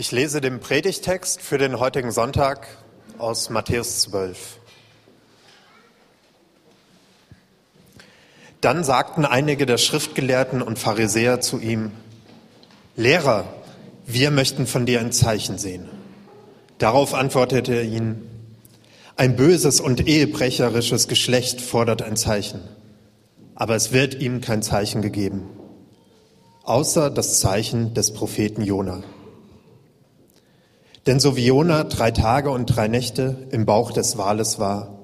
Ich lese den Predigtext für den heutigen Sonntag aus Matthäus 12. Dann sagten einige der Schriftgelehrten und Pharisäer zu ihm, Lehrer, wir möchten von dir ein Zeichen sehen. Darauf antwortete er ihnen, ein böses und ehebrecherisches Geschlecht fordert ein Zeichen, aber es wird ihm kein Zeichen gegeben, außer das Zeichen des Propheten Jona. Denn so wie Jona drei Tage und drei Nächte im Bauch des Wales war,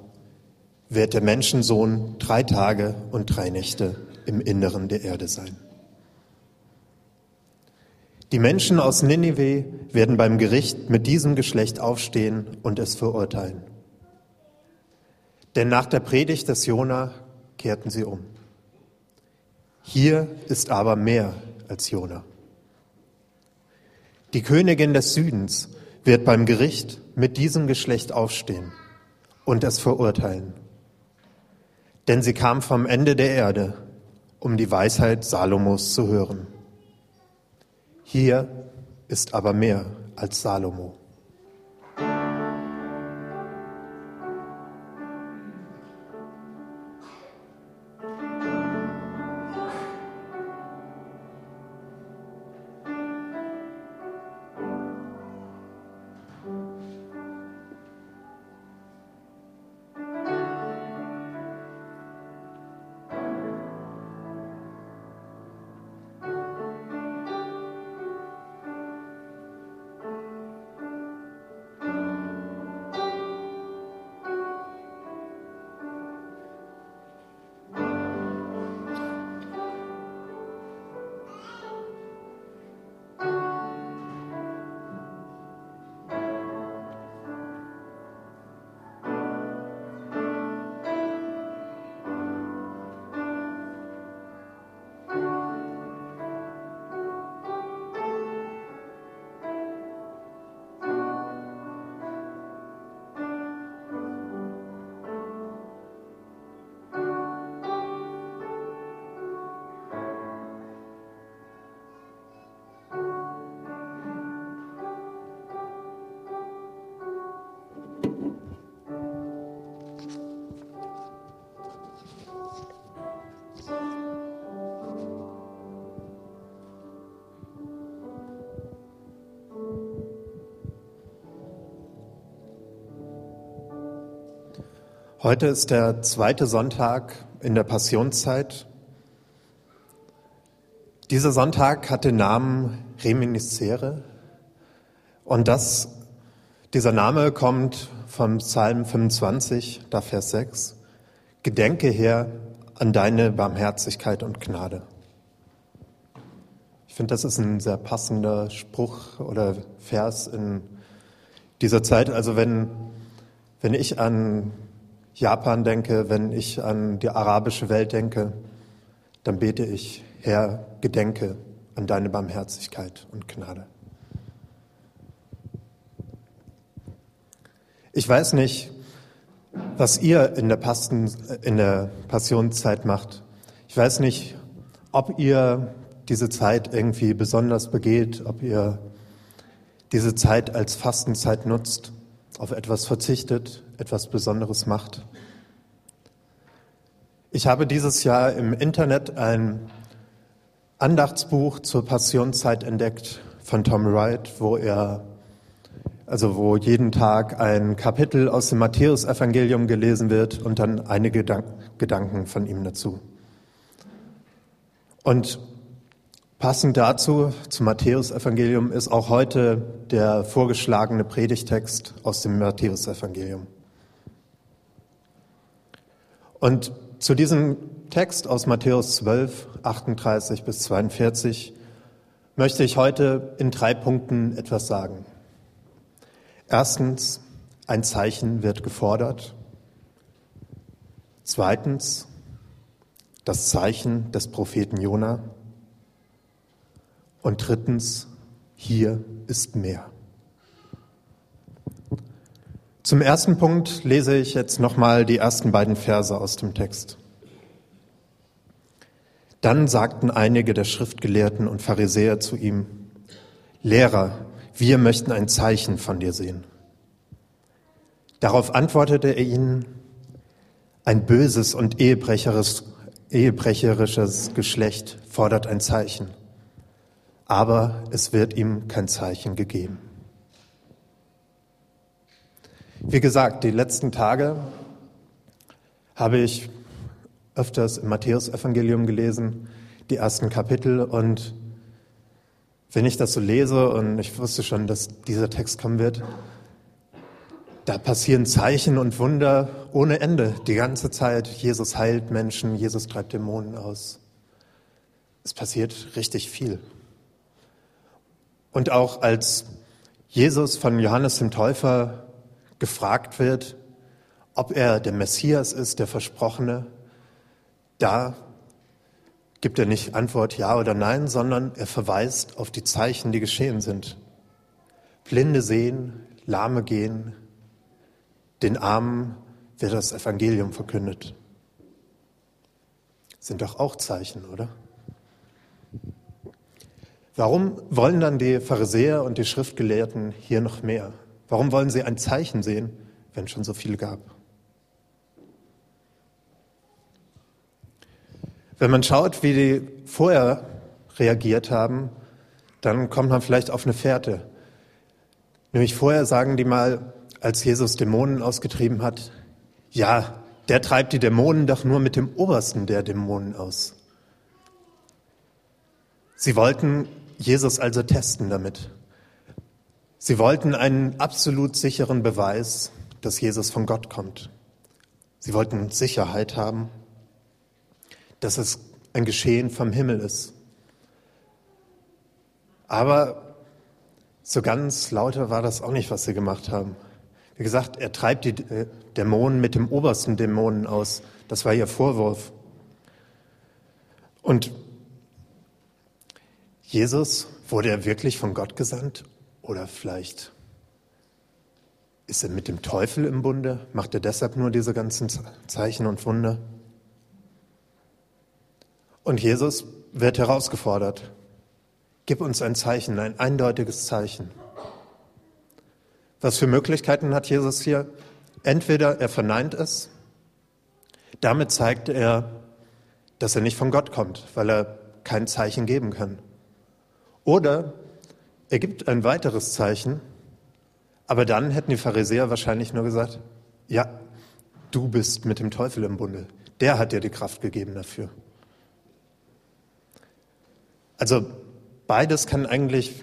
wird der Menschensohn drei Tage und drei Nächte im Inneren der Erde sein. Die Menschen aus Ninive werden beim Gericht mit diesem Geschlecht aufstehen und es verurteilen. Denn nach der Predigt des Jona kehrten sie um. Hier ist aber mehr als Jona. Die Königin des Südens wird beim Gericht mit diesem Geschlecht aufstehen und es verurteilen. Denn sie kam vom Ende der Erde, um die Weisheit Salomos zu hören. Hier ist aber mehr als Salomo. Heute ist der zweite Sonntag in der Passionszeit. Dieser Sonntag hat den Namen Reminiscere und das, dieser Name kommt vom Psalm 25, da Vers 6. Gedenke her an deine Barmherzigkeit und Gnade. Ich finde, das ist ein sehr passender Spruch oder Vers in dieser Zeit. Also wenn, wenn ich an Japan denke, wenn ich an die arabische Welt denke, dann bete ich, Herr, gedenke an deine Barmherzigkeit und Gnade. Ich weiß nicht, was ihr in der, Pasten, in der Passionszeit macht. Ich weiß nicht, ob ihr diese Zeit irgendwie besonders begeht, ob ihr diese Zeit als Fastenzeit nutzt, auf etwas verzichtet, etwas Besonderes macht. Ich habe dieses Jahr im Internet ein Andachtsbuch zur Passionszeit entdeckt von Tom Wright, wo er also wo jeden Tag ein Kapitel aus dem Matthäusevangelium gelesen wird und dann einige Gedanken von ihm dazu. Und passend dazu, zum Matthäusevangelium, ist auch heute der vorgeschlagene Predigtext aus dem Matthäusevangelium. Und zu diesem Text aus Matthäus 12, 38 bis 42 möchte ich heute in drei Punkten etwas sagen. Erstens, ein Zeichen wird gefordert. Zweitens, das Zeichen des Propheten Jona. Und drittens, hier ist mehr. Zum ersten Punkt lese ich jetzt nochmal die ersten beiden Verse aus dem Text. Dann sagten einige der Schriftgelehrten und Pharisäer zu ihm, Lehrer, wir möchten ein Zeichen von dir sehen. Darauf antwortete er ihnen, ein böses und ehebrecherisches, Geschlecht fordert ein Zeichen, aber es wird ihm kein Zeichen gegeben. Wie gesagt, die letzten Tage habe ich öfters im Matthäusevangelium gelesen, die ersten Kapitel und wenn ich das so lese und ich wusste schon, dass dieser Text kommen wird, da passieren Zeichen und Wunder ohne Ende die ganze Zeit. Jesus heilt Menschen, Jesus treibt Dämonen aus. Es passiert richtig viel. Und auch als Jesus von Johannes dem Täufer gefragt wird, ob er der Messias ist, der Versprochene, da gibt er nicht Antwort ja oder nein, sondern er verweist auf die Zeichen, die geschehen sind. Blinde sehen, Lahme gehen, den Armen wird das Evangelium verkündet. Sind doch auch Zeichen, oder? Warum wollen dann die Pharisäer und die Schriftgelehrten hier noch mehr? Warum wollen sie ein Zeichen sehen, wenn es schon so viel gab? Wenn man schaut, wie die vorher reagiert haben, dann kommt man vielleicht auf eine Fährte. Nämlich vorher sagen die mal, als Jesus Dämonen ausgetrieben hat, ja, der treibt die Dämonen doch nur mit dem Obersten der Dämonen aus. Sie wollten Jesus also testen damit. Sie wollten einen absolut sicheren Beweis, dass Jesus von Gott kommt. Sie wollten Sicherheit haben dass es ein Geschehen vom Himmel ist. Aber so ganz lauter war das auch nicht, was sie gemacht haben. Wie gesagt, er treibt die äh, Dämonen mit dem obersten Dämonen aus. Das war ihr Vorwurf. Und Jesus, wurde er wirklich von Gott gesandt? Oder vielleicht ist er mit dem Teufel im Bunde? Macht er deshalb nur diese ganzen Zeichen und Wunder? Und Jesus wird herausgefordert. Gib uns ein Zeichen, ein eindeutiges Zeichen. Was für Möglichkeiten hat Jesus hier? Entweder er verneint es, damit zeigt er, dass er nicht von Gott kommt, weil er kein Zeichen geben kann. Oder er gibt ein weiteres Zeichen, aber dann hätten die Pharisäer wahrscheinlich nur gesagt, ja, du bist mit dem Teufel im Bunde. Der hat dir die Kraft gegeben dafür. Also beides kann eigentlich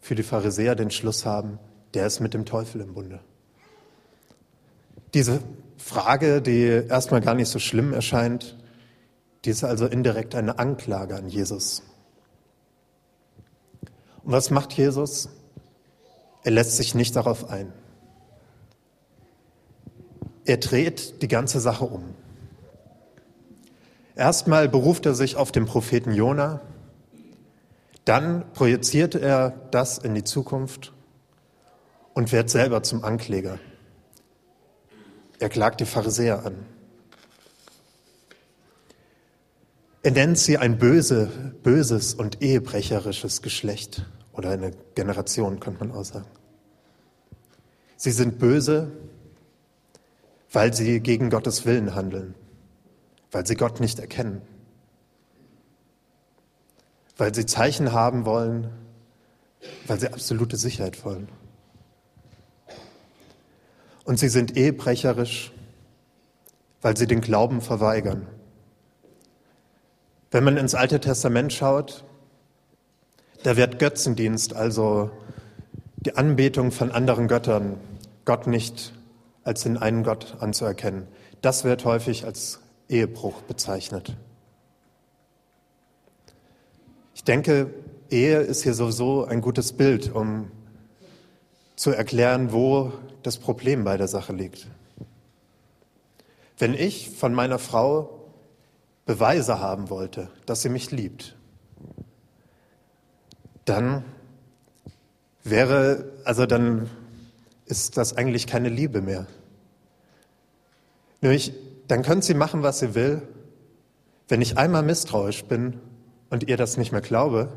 für die Pharisäer den Schluss haben, der ist mit dem Teufel im Bunde. Diese Frage, die erstmal gar nicht so schlimm erscheint, die ist also indirekt eine Anklage an Jesus. Und was macht Jesus? Er lässt sich nicht darauf ein. Er dreht die ganze Sache um. Erstmal beruft er sich auf den Propheten Jona, dann projiziert er das in die Zukunft und wird selber zum Ankläger. Er klagt die Pharisäer an. Er nennt sie ein böse, böses und ehebrecherisches Geschlecht oder eine Generation, könnte man auch sagen. Sie sind böse, weil sie gegen Gottes Willen handeln, weil sie Gott nicht erkennen weil sie Zeichen haben wollen, weil sie absolute Sicherheit wollen. Und sie sind ehebrecherisch, weil sie den Glauben verweigern. Wenn man ins Alte Testament schaut, da wird Götzendienst, also die Anbetung von anderen Göttern, Gott nicht als den einen Gott anzuerkennen, das wird häufig als Ehebruch bezeichnet. Ich denke, Ehe ist hier sowieso ein gutes Bild, um zu erklären, wo das Problem bei der Sache liegt. Wenn ich von meiner Frau Beweise haben wollte, dass sie mich liebt, dann wäre, also dann ist das eigentlich keine Liebe mehr. Nämlich, dann könnte sie machen, was sie will. Wenn ich einmal misstrauisch bin, und ihr das nicht mehr glaube,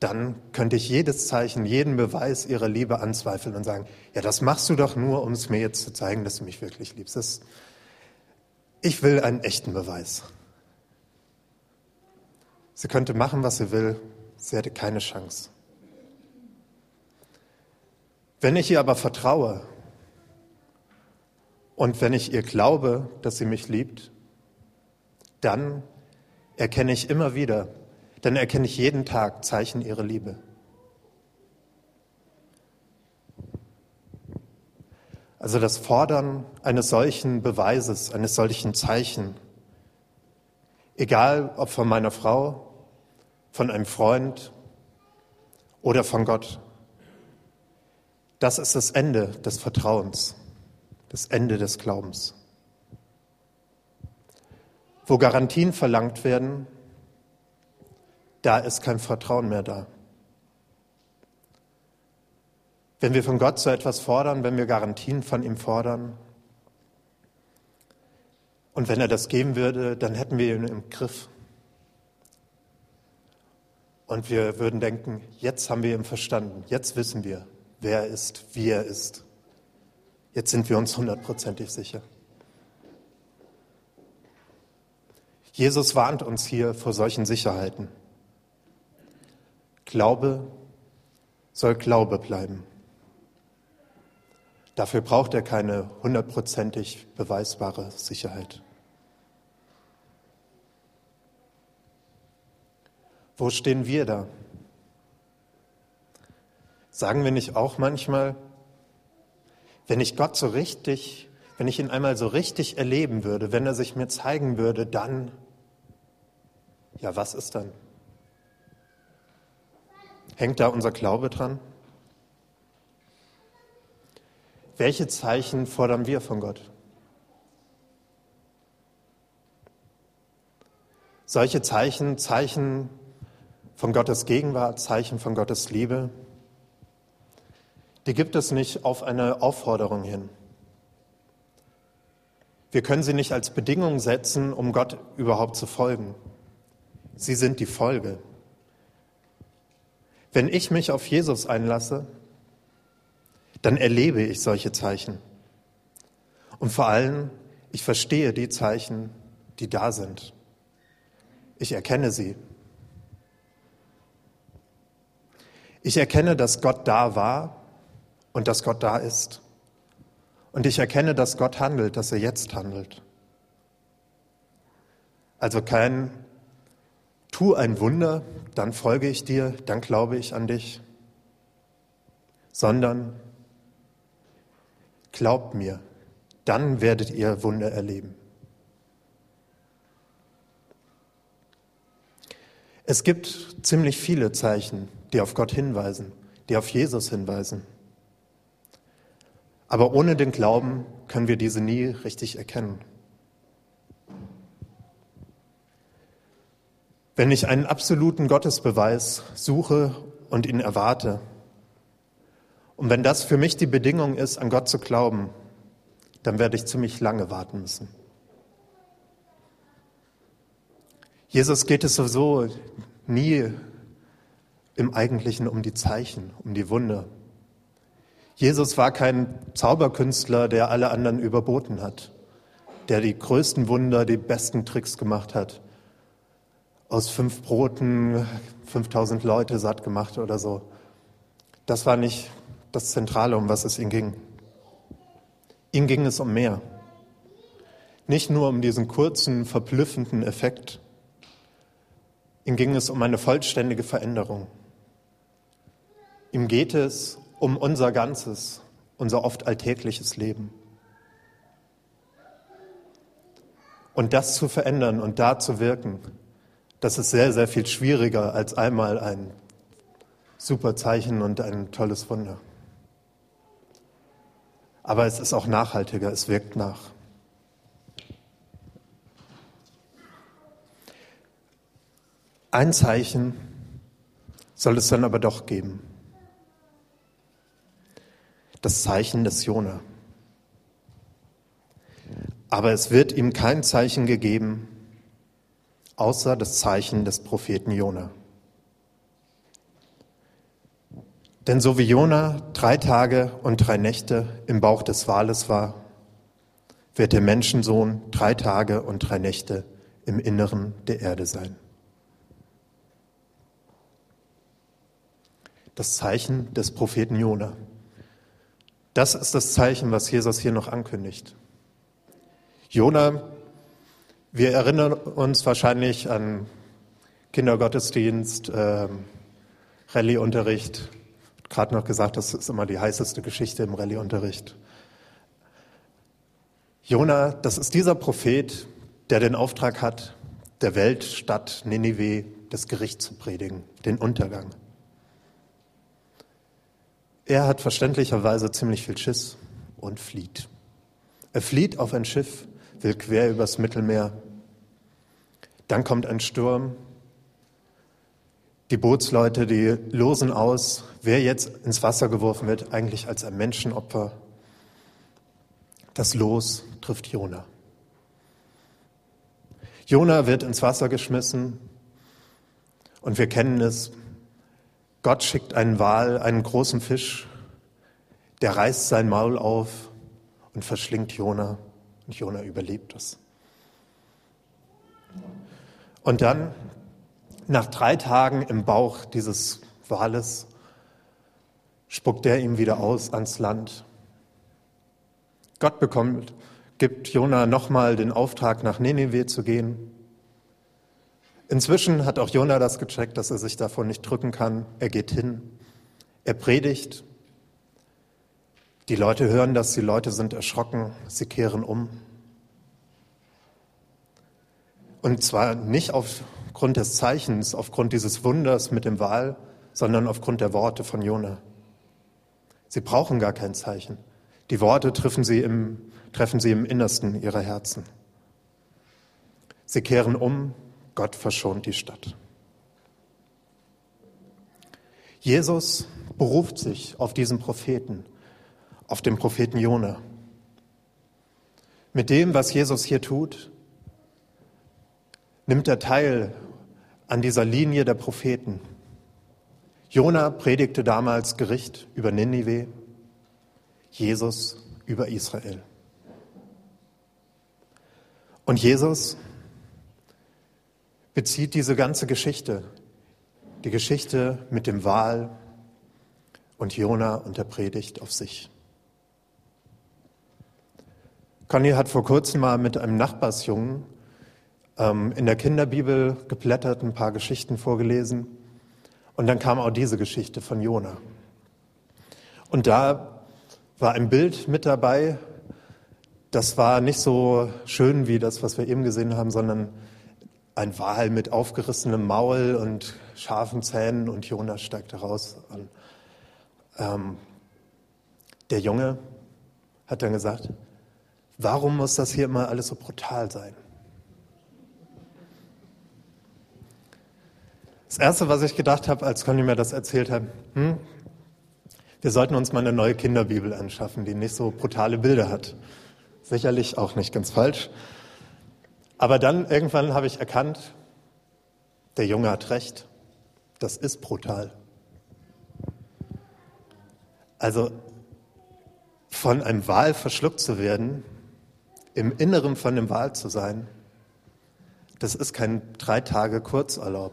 dann könnte ich jedes Zeichen, jeden Beweis ihrer Liebe anzweifeln und sagen, ja, das machst du doch nur, um es mir jetzt zu zeigen, dass du mich wirklich liebst. Das, ich will einen echten Beweis. Sie könnte machen, was sie will, sie hätte keine Chance. Wenn ich ihr aber vertraue und wenn ich ihr glaube, dass sie mich liebt, dann erkenne ich immer wieder, dann erkenne ich jeden Tag Zeichen ihrer Liebe. Also das Fordern eines solchen Beweises, eines solchen Zeichen, egal ob von meiner Frau, von einem Freund oder von Gott, das ist das Ende des Vertrauens, das Ende des Glaubens. Wo Garantien verlangt werden, da ist kein Vertrauen mehr da. Wenn wir von Gott so etwas fordern, wenn wir Garantien von ihm fordern, und wenn er das geben würde, dann hätten wir ihn im Griff. Und wir würden denken, jetzt haben wir ihn verstanden, jetzt wissen wir, wer er ist, wie er ist. Jetzt sind wir uns hundertprozentig sicher. Jesus warnt uns hier vor solchen Sicherheiten. Glaube soll Glaube bleiben. Dafür braucht er keine hundertprozentig beweisbare Sicherheit. Wo stehen wir da? Sagen wir nicht auch manchmal, wenn ich Gott so richtig, wenn ich ihn einmal so richtig erleben würde, wenn er sich mir zeigen würde, dann, ja, was ist dann? Hängt da unser Glaube dran? Welche Zeichen fordern wir von Gott? Solche Zeichen, Zeichen von Gottes Gegenwart, Zeichen von Gottes Liebe, die gibt es nicht auf eine Aufforderung hin. Wir können sie nicht als Bedingung setzen, um Gott überhaupt zu folgen. Sie sind die Folge. Wenn ich mich auf Jesus einlasse, dann erlebe ich solche Zeichen. Und vor allem, ich verstehe die Zeichen, die da sind. Ich erkenne sie. Ich erkenne, dass Gott da war und dass Gott da ist. Und ich erkenne, dass Gott handelt, dass er jetzt handelt. Also kein Tu ein Wunder, dann folge ich dir, dann glaube ich an dich, sondern glaubt mir, dann werdet ihr Wunder erleben. Es gibt ziemlich viele Zeichen, die auf Gott hinweisen, die auf Jesus hinweisen. Aber ohne den Glauben können wir diese nie richtig erkennen. Wenn ich einen absoluten Gottesbeweis suche und ihn erwarte, und wenn das für mich die Bedingung ist, an Gott zu glauben, dann werde ich ziemlich lange warten müssen. Jesus geht es sowieso nie im Eigentlichen um die Zeichen, um die Wunder. Jesus war kein Zauberkünstler, der alle anderen überboten hat, der die größten Wunder, die besten Tricks gemacht hat, aus fünf Broten 5000 Leute satt gemacht oder so. Das war nicht das Zentrale, um was es ihm ging. Ihm ging es um mehr. Nicht nur um diesen kurzen, verblüffenden Effekt. Ihm ging es um eine vollständige Veränderung. Ihm geht es um unser ganzes, unser oft alltägliches Leben. Und das zu verändern und da zu wirken, das ist sehr, sehr viel schwieriger als einmal ein super Zeichen und ein tolles Wunder. Aber es ist auch nachhaltiger, es wirkt nach. Ein Zeichen soll es dann aber doch geben. Das Zeichen des Jona. Aber es wird ihm kein Zeichen gegeben, außer das Zeichen des Propheten Jona. Denn so wie Jona drei Tage und drei Nächte im Bauch des Wales war, wird der Menschensohn drei Tage und drei Nächte im Inneren der Erde sein. Das Zeichen des Propheten Jona. Das ist das Zeichen, was Jesus hier noch ankündigt. Jona, wir erinnern uns wahrscheinlich an Kindergottesdienst, äh, Rallyeunterricht, gerade noch gesagt, das ist immer die heißeste Geschichte im Rallyeunterricht. Jona, das ist dieser Prophet, der den Auftrag hat, der Weltstadt Ninive das Gericht zu predigen, den Untergang. Er hat verständlicherweise ziemlich viel Schiss und flieht. Er flieht auf ein Schiff, will quer übers Mittelmeer. Dann kommt ein Sturm, die Bootsleute, die losen aus, wer jetzt ins Wasser geworfen wird, eigentlich als ein Menschenopfer. Das Los trifft Jona. Jona wird ins Wasser geschmissen und wir kennen es. Gott schickt einen Wal, einen großen Fisch, der reißt sein Maul auf und verschlingt Jona und Jona überlebt es. Und dann nach drei Tagen im Bauch dieses Wales spuckt er ihm wieder aus ans Land. Gott bekommt, gibt Jona nochmal den Auftrag, nach Nineveh zu gehen. Inzwischen hat auch Jona das gecheckt, dass er sich davon nicht drücken kann. Er geht hin, er predigt. Die Leute hören das, die Leute sind erschrocken, sie kehren um. Und zwar nicht auf aufgrund des Zeichens, aufgrund dieses Wunders mit dem Wal, sondern aufgrund der Worte von Jona. Sie brauchen gar kein Zeichen. Die Worte treffen sie im, treffen sie im Innersten ihrer Herzen. Sie kehren um, Gott verschont die Stadt. Jesus beruft sich auf diesen Propheten, auf den Propheten Jona. Mit dem, was Jesus hier tut, nimmt er teil an dieser Linie der Propheten. Jona predigte damals Gericht über Ninive, Jesus über Israel. Und Jesus bezieht diese ganze Geschichte, die Geschichte mit dem Wahl und Jona und der Predigt auf sich. Conny hat vor kurzem mal mit einem Nachbarsjungen ähm, in der Kinderbibel geblättert, ein paar Geschichten vorgelesen. Und dann kam auch diese Geschichte von Jona. Und da war ein Bild mit dabei, das war nicht so schön wie das, was wir eben gesehen haben, sondern ein Wal mit aufgerissenem Maul und scharfen Zähnen und Jona steigt heraus. Und, ähm, der Junge hat dann gesagt, warum muss das hier immer alles so brutal sein? Das Erste, was ich gedacht habe, als Conny mir das erzählt hat, hm, wir sollten uns mal eine neue Kinderbibel anschaffen, die nicht so brutale Bilder hat. Sicherlich auch nicht ganz falsch. Aber dann irgendwann habe ich erkannt, der Junge hat recht, das ist brutal. Also von einem Wal verschluckt zu werden, im Inneren von dem Wal zu sein, das ist kein drei Tage Kurzurlaub.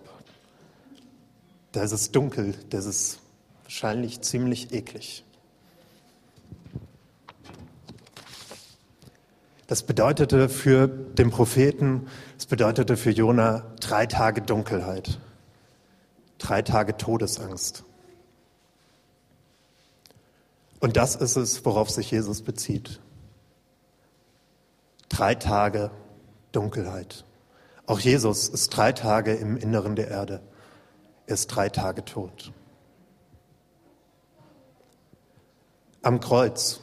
Da ist dunkel, das ist wahrscheinlich ziemlich eklig. Das bedeutete für den Propheten, das bedeutete für Jona drei Tage Dunkelheit, drei Tage Todesangst. Und das ist es, worauf sich Jesus bezieht. Drei Tage Dunkelheit. Auch Jesus ist drei Tage im Inneren der Erde. Er ist drei Tage tot. Am Kreuz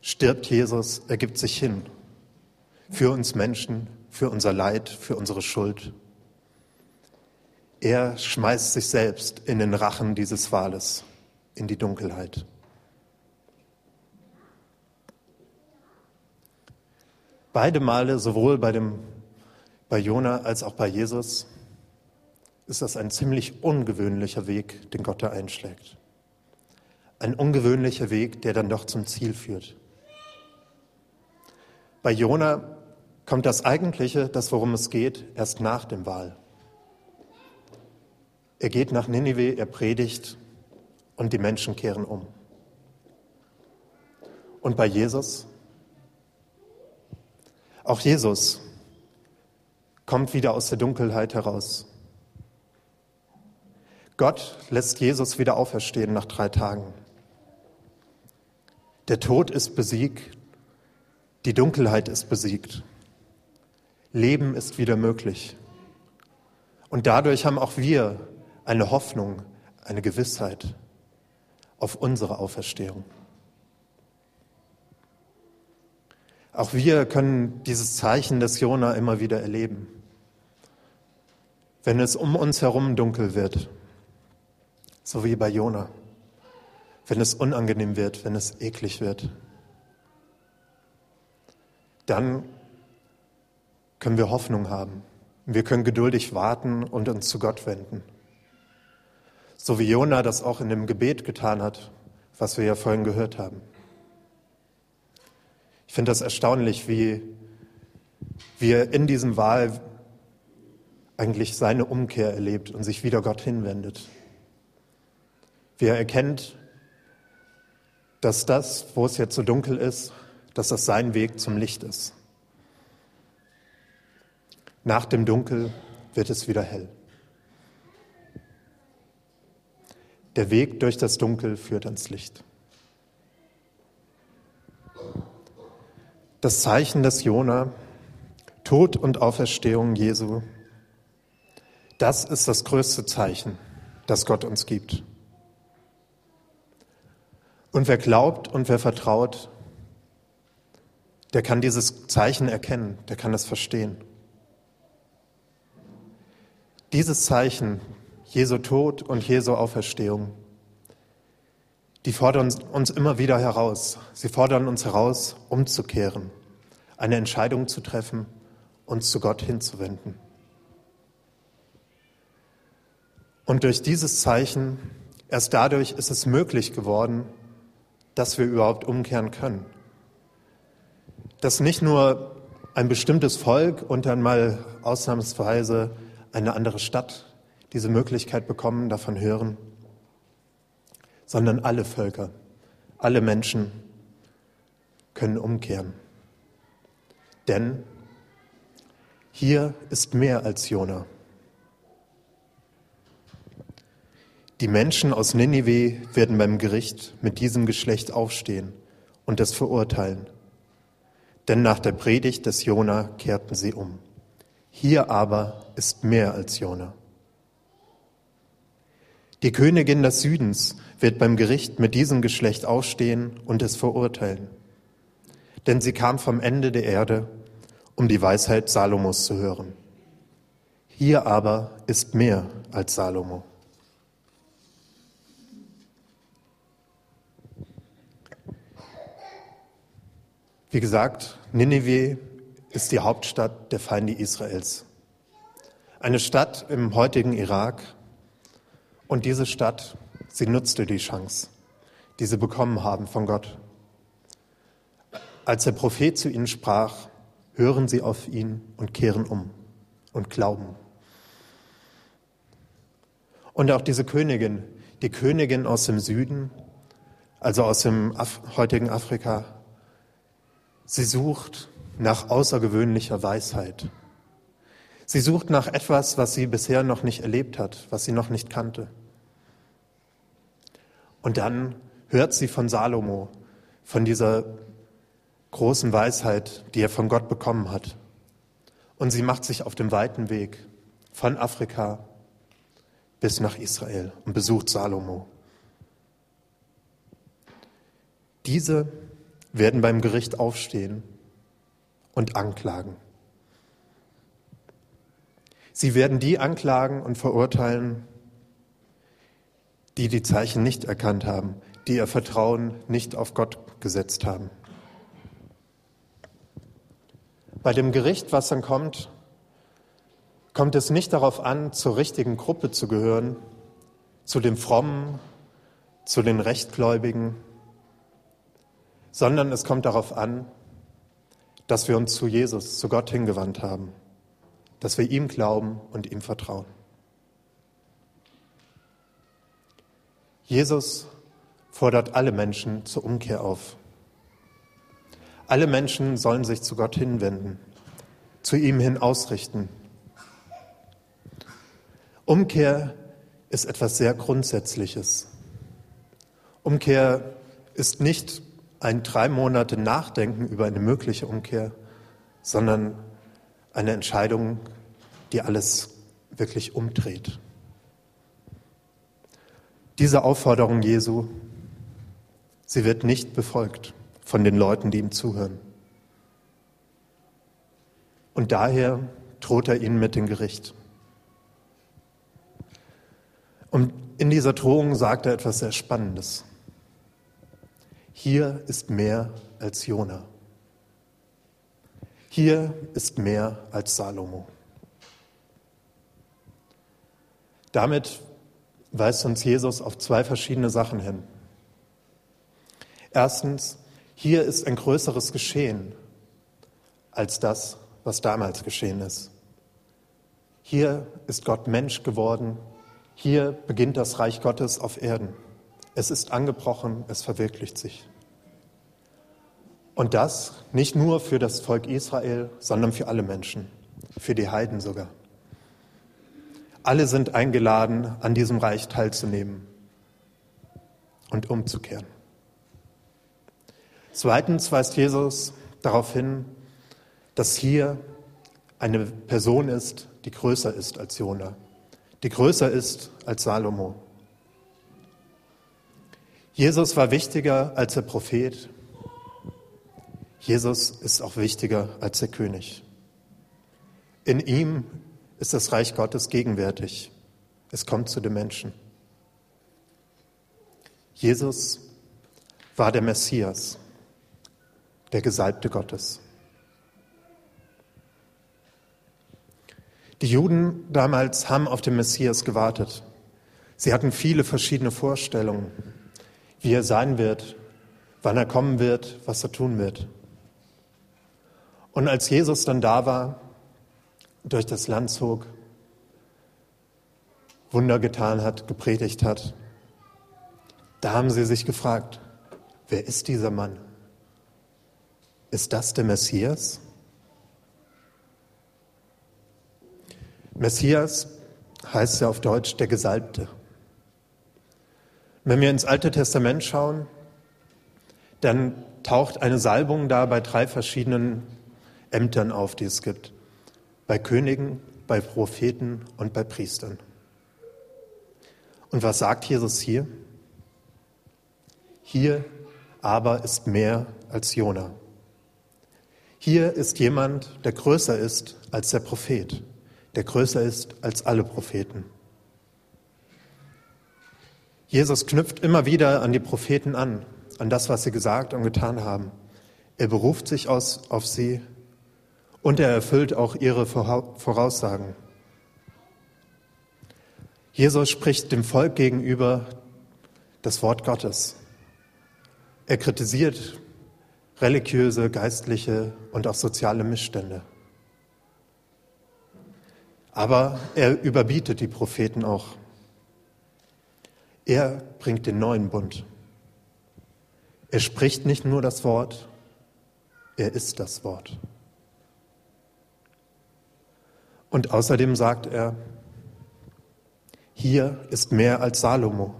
stirbt Jesus, er gibt sich hin für uns Menschen, für unser Leid, für unsere Schuld. Er schmeißt sich selbst in den Rachen dieses Wales, in die Dunkelheit. Beide Male, sowohl bei, dem, bei Jona als auch bei Jesus, ist das ein ziemlich ungewöhnlicher Weg, den Gott da einschlägt. Ein ungewöhnlicher Weg, der dann doch zum Ziel führt. Bei Jona kommt das Eigentliche, das worum es geht, erst nach dem Wahl. Er geht nach Ninive, er predigt und die Menschen kehren um. Und bei Jesus? Auch Jesus kommt wieder aus der Dunkelheit heraus. Gott lässt Jesus wieder auferstehen nach drei Tagen. Der Tod ist besiegt, die Dunkelheit ist besiegt. Leben ist wieder möglich. Und dadurch haben auch wir eine Hoffnung, eine Gewissheit auf unsere Auferstehung. Auch wir können dieses Zeichen des Jona immer wieder erleben. Wenn es um uns herum dunkel wird, so wie bei Jona. Wenn es unangenehm wird, wenn es eklig wird, dann können wir Hoffnung haben. Wir können geduldig warten und uns zu Gott wenden. So wie Jona das auch in dem Gebet getan hat, was wir ja vorhin gehört haben. Ich finde das erstaunlich, wie wir in diesem Wahl eigentlich seine Umkehr erlebt und sich wieder Gott hinwendet. Wie er erkennt, dass das, wo es jetzt so dunkel ist, dass das sein Weg zum Licht ist. Nach dem Dunkel wird es wieder hell. Der Weg durch das Dunkel führt ans Licht. Das Zeichen des Jona, Tod und Auferstehung Jesu, das ist das größte Zeichen, das Gott uns gibt. Und wer glaubt und wer vertraut, der kann dieses Zeichen erkennen, der kann es verstehen. Dieses Zeichen, Jesu Tod und Jesu Auferstehung, die fordern uns immer wieder heraus. Sie fordern uns heraus, umzukehren, eine Entscheidung zu treffen, uns zu Gott hinzuwenden. Und durch dieses Zeichen, erst dadurch ist es möglich geworden, dass wir überhaupt umkehren können. Dass nicht nur ein bestimmtes Volk und dann mal ausnahmsweise eine andere Stadt diese Möglichkeit bekommen, davon hören, sondern alle Völker, alle Menschen können umkehren. Denn hier ist mehr als Jona. Die Menschen aus Ninive werden beim Gericht mit diesem Geschlecht aufstehen und es verurteilen. Denn nach der Predigt des Jona kehrten sie um. Hier aber ist mehr als Jona. Die Königin des Südens wird beim Gericht mit diesem Geschlecht aufstehen und es verurteilen. Denn sie kam vom Ende der Erde, um die Weisheit Salomos zu hören. Hier aber ist mehr als Salomo. Wie gesagt, Ninive ist die Hauptstadt der Feinde Israels. Eine Stadt im heutigen Irak. Und diese Stadt, sie nutzte die Chance, die sie bekommen haben von Gott. Als der Prophet zu ihnen sprach, hören sie auf ihn und kehren um und glauben. Und auch diese Königin, die Königin aus dem Süden, also aus dem Af heutigen Afrika, Sie sucht nach außergewöhnlicher Weisheit. Sie sucht nach etwas, was sie bisher noch nicht erlebt hat, was sie noch nicht kannte. Und dann hört sie von Salomo, von dieser großen Weisheit, die er von Gott bekommen hat. Und sie macht sich auf dem weiten Weg von Afrika bis nach Israel und besucht Salomo. Diese werden beim Gericht aufstehen und anklagen. Sie werden die anklagen und verurteilen, die die Zeichen nicht erkannt haben, die ihr Vertrauen nicht auf Gott gesetzt haben. Bei dem Gericht, was dann kommt, kommt es nicht darauf an, zur richtigen Gruppe zu gehören, zu dem frommen, zu den Rechtgläubigen, sondern es kommt darauf an, dass wir uns zu Jesus, zu Gott hingewandt haben, dass wir ihm glauben und ihm vertrauen. Jesus fordert alle Menschen zur Umkehr auf. Alle Menschen sollen sich zu Gott hinwenden, zu ihm hin ausrichten. Umkehr ist etwas sehr Grundsätzliches. Umkehr ist nicht ein drei Monate Nachdenken über eine mögliche Umkehr, sondern eine Entscheidung, die alles wirklich umdreht. Diese Aufforderung Jesu, sie wird nicht befolgt von den Leuten, die ihm zuhören. Und daher droht er ihnen mit dem Gericht. Und in dieser Drohung sagt er etwas sehr Spannendes. Hier ist mehr als Jona. Hier ist mehr als Salomo. Damit weist uns Jesus auf zwei verschiedene Sachen hin. Erstens, hier ist ein größeres Geschehen als das, was damals geschehen ist. Hier ist Gott Mensch geworden. Hier beginnt das Reich Gottes auf Erden. Es ist angebrochen, es verwirklicht sich. Und das nicht nur für das Volk Israel, sondern für alle Menschen, für die Heiden sogar. Alle sind eingeladen, an diesem Reich teilzunehmen und umzukehren. Zweitens weist Jesus darauf hin, dass hier eine Person ist, die größer ist als Jona, die größer ist als Salomo, Jesus war wichtiger als der Prophet. Jesus ist auch wichtiger als der König. In ihm ist das Reich Gottes gegenwärtig. Es kommt zu den Menschen. Jesus war der Messias, der Gesalbte Gottes. Die Juden damals haben auf den Messias gewartet. Sie hatten viele verschiedene Vorstellungen wie er sein wird, wann er kommen wird, was er tun wird. Und als Jesus dann da war, durch das Land zog, Wunder getan hat, gepredigt hat, da haben sie sich gefragt, wer ist dieser Mann? Ist das der Messias? Messias heißt ja auf Deutsch der Gesalbte. Wenn wir ins Alte Testament schauen, dann taucht eine Salbung da bei drei verschiedenen Ämtern auf, die es gibt. Bei Königen, bei Propheten und bei Priestern. Und was sagt Jesus hier? Hier aber ist mehr als Jona. Hier ist jemand, der größer ist als der Prophet, der größer ist als alle Propheten. Jesus knüpft immer wieder an die Propheten an, an das, was sie gesagt und getan haben. Er beruft sich aus, auf sie und er erfüllt auch ihre Voraussagen. Jesus spricht dem Volk gegenüber das Wort Gottes. Er kritisiert religiöse, geistliche und auch soziale Missstände. Aber er überbietet die Propheten auch. Er bringt den neuen Bund. Er spricht nicht nur das Wort, er ist das Wort. Und außerdem sagt er, hier ist mehr als Salomo.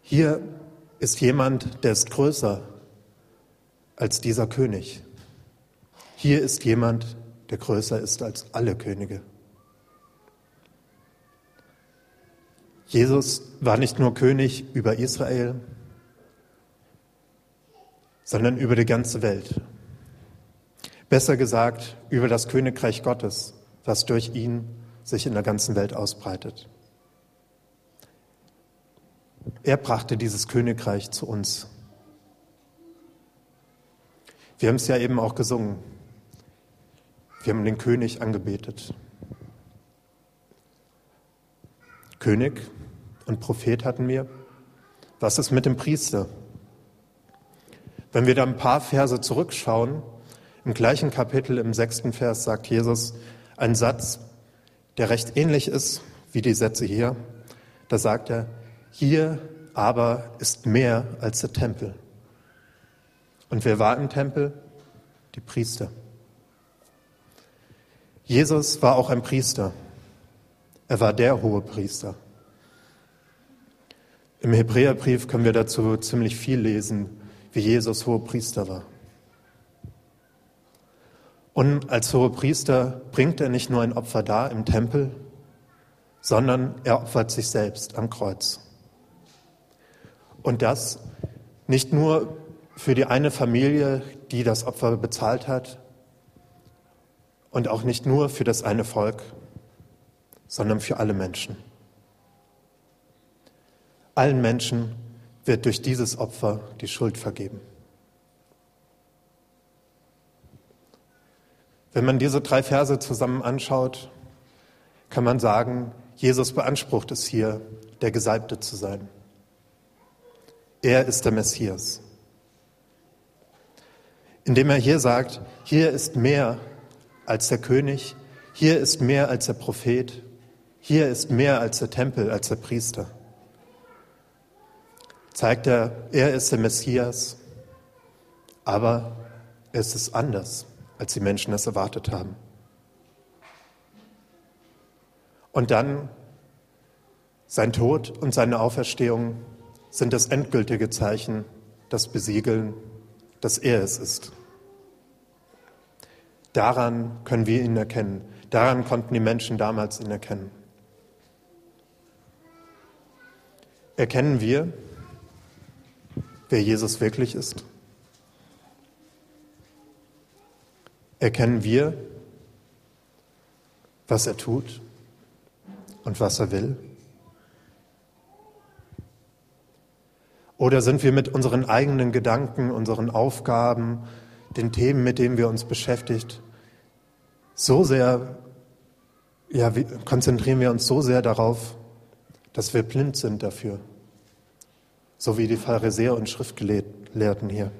Hier ist jemand, der ist größer als dieser König. Hier ist jemand, der größer ist als alle Könige. Jesus war nicht nur König über Israel, sondern über die ganze Welt. Besser gesagt, über das Königreich Gottes, was durch ihn sich in der ganzen Welt ausbreitet. Er brachte dieses Königreich zu uns. Wir haben es ja eben auch gesungen. Wir haben den König angebetet. König und Prophet hatten wir. Was ist mit dem Priester? Wenn wir da ein paar Verse zurückschauen, im gleichen Kapitel, im sechsten Vers, sagt Jesus einen Satz, der recht ähnlich ist wie die Sätze hier. Da sagt er, hier aber ist mehr als der Tempel. Und wer war im Tempel? Die Priester. Jesus war auch ein Priester. Er war der hohe Priester. Im Hebräerbrief können wir dazu ziemlich viel lesen, wie Jesus hohe Priester war. Und als hohe Priester bringt er nicht nur ein Opfer dar im Tempel, sondern er opfert sich selbst am Kreuz. Und das nicht nur für die eine Familie, die das Opfer bezahlt hat, und auch nicht nur für das eine Volk, sondern für alle Menschen. Allen Menschen wird durch dieses Opfer die Schuld vergeben. Wenn man diese drei Verse zusammen anschaut, kann man sagen, Jesus beansprucht es hier, der Gesalbte zu sein. Er ist der Messias. Indem er hier sagt, hier ist mehr als der König, hier ist mehr als der Prophet, hier ist mehr als der Tempel, als der Priester. Zeigt er, er ist der Messias, aber es ist anders, als die Menschen es erwartet haben. Und dann sein Tod und seine Auferstehung sind das endgültige Zeichen, das Besiegeln, dass er es ist. Daran können wir ihn erkennen. Daran konnten die Menschen damals ihn erkennen. Erkennen wir, wer Jesus wirklich ist? Erkennen wir, was er tut und was er will? Oder sind wir mit unseren eigenen Gedanken, unseren Aufgaben, den Themen, mit denen wir uns beschäftigt, so sehr, ja, konzentrieren wir uns so sehr darauf, dass wir blind sind dafür. So wie die Pharisäer und Schriftgelehrten hier.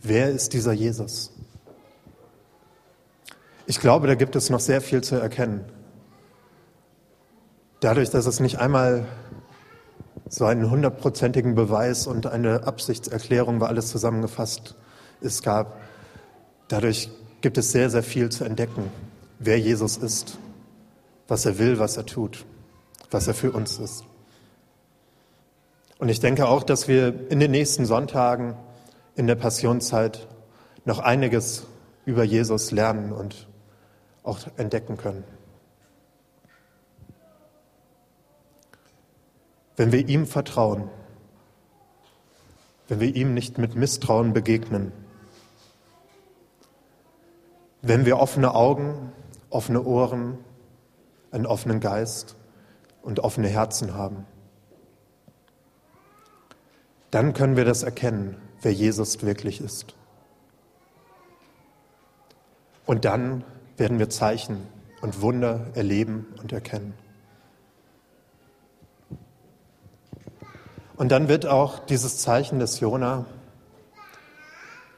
Wer ist dieser Jesus? Ich glaube, da gibt es noch sehr viel zu erkennen. Dadurch, dass es nicht einmal so einen hundertprozentigen Beweis und eine Absichtserklärung, war alles zusammengefasst es gab, dadurch gibt es sehr, sehr viel zu entdecken, wer Jesus ist was er will, was er tut, was er für uns ist. Und ich denke auch, dass wir in den nächsten Sonntagen in der Passionszeit noch einiges über Jesus lernen und auch entdecken können. Wenn wir ihm vertrauen, wenn wir ihm nicht mit Misstrauen begegnen, wenn wir offene Augen, offene Ohren, einen offenen Geist und offene Herzen haben. Dann können wir das erkennen, wer Jesus wirklich ist. Und dann werden wir Zeichen und Wunder erleben und erkennen. Und dann wird auch dieses Zeichen des Jona,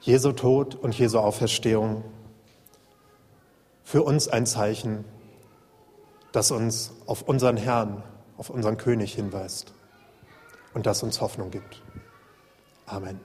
Jesu Tod und Jesu Auferstehung, für uns ein Zeichen das uns auf unseren Herrn, auf unseren König hinweist und das uns Hoffnung gibt. Amen.